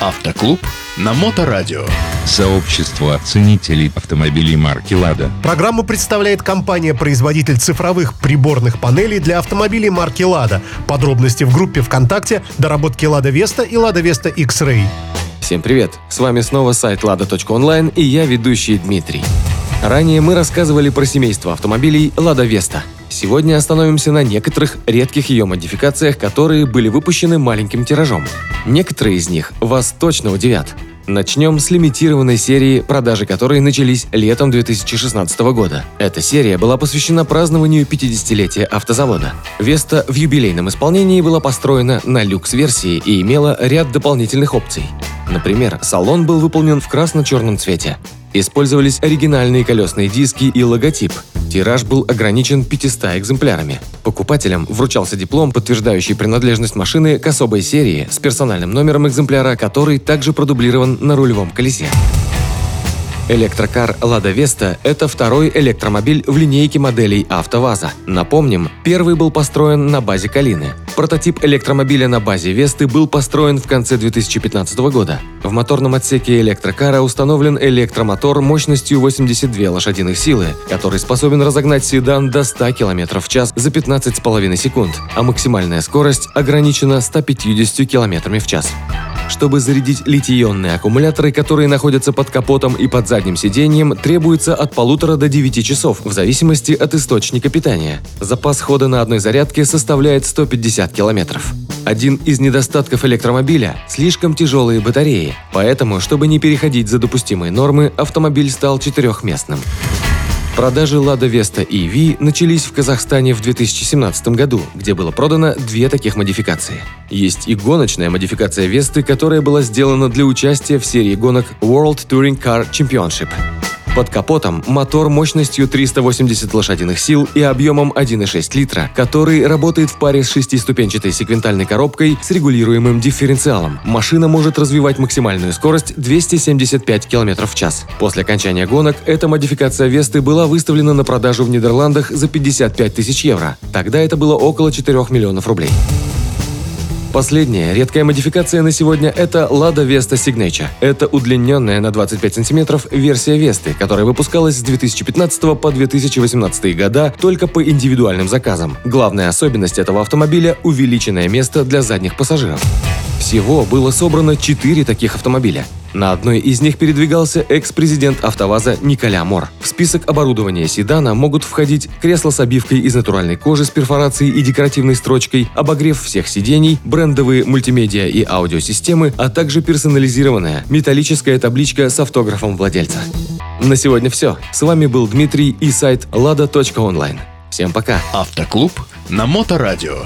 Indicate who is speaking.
Speaker 1: Автоклуб на Моторадио.
Speaker 2: Сообщество ценителей автомобилей марки «Лада».
Speaker 3: Программу представляет компания-производитель цифровых приборных панелей для автомобилей марки «Лада». Подробности в группе ВКонтакте «Доработки Лада Веста» и «Лада Веста X-Ray».
Speaker 4: Всем привет! С вами снова сайт lada.online и я ведущий Дмитрий. Ранее мы рассказывали про семейство автомобилей «Лада Веста». Сегодня остановимся на некоторых редких ее модификациях, которые были выпущены маленьким тиражом. Некоторые из них вас точно удивят. Начнем с лимитированной серии, продажи которой начались летом 2016 года. Эта серия была посвящена празднованию 50-летия автозавода. Веста в юбилейном исполнении была построена на люкс-версии и имела ряд дополнительных опций. Например, салон был выполнен в красно-черном цвете. Использовались оригинальные колесные диски и логотип. Тираж был ограничен 500 экземплярами. Покупателям вручался диплом, подтверждающий принадлежность машины к особой серии с персональным номером экземпляра, который также продублирован на рулевом колесе. Электрокар Lada Vesta – это второй электромобиль в линейке моделей АвтоВАЗа. Напомним, первый был построен на базе Калины. Прототип электромобиля на базе Весты был построен в конце 2015 года. В моторном отсеке электрокара установлен электромотор мощностью 82 лошадиных силы, который способен разогнать седан до 100 км в час за 15,5 секунд, а максимальная скорость ограничена 150 км в час. Чтобы зарядить литий-ионные аккумуляторы, которые находятся под капотом и под задним сиденьем, требуется от полутора до 9 часов, в зависимости от источника питания. Запас хода на одной зарядке составляет 150 километров. Один из недостатков электромобиля – слишком тяжелые батареи, поэтому, чтобы не переходить за допустимые нормы, автомобиль стал четырехместным. Продажи Lada Vesta EV начались в Казахстане в 2017 году, где было продано две таких модификации. Есть и гоночная модификация Весты, которая была сделана для участия в серии гонок World Touring Car Championship. Под капотом мотор мощностью 380 лошадиных сил и объемом 1,6 литра, который работает в паре с шестиступенчатой секвентальной коробкой с регулируемым дифференциалом. Машина может развивать максимальную скорость 275 км в час. После окончания гонок эта модификация Весты была выставлена на продажу в Нидерландах за 55 тысяч евро. Тогда это было около 4 миллионов рублей. Последняя редкая модификация на сегодня – это Lada Vesta Signature. Это удлиненная на 25 сантиметров версия Весты, которая выпускалась с 2015 по 2018 года только по индивидуальным заказам. Главная особенность этого автомобиля – увеличенное место для задних пассажиров. Всего было собрано 4 таких автомобиля. На одной из них передвигался экс-президент АвтоВАЗа Николя Мор. В список оборудования седана могут входить кресло с обивкой из натуральной кожи с перфорацией и декоративной строчкой, обогрев всех сидений, брендовые мультимедиа и аудиосистемы, а также персонализированная металлическая табличка с автографом владельца. На сегодня все. С вами был Дмитрий и сайт lada.online. Всем пока.
Speaker 1: Автоклуб на Моторадио.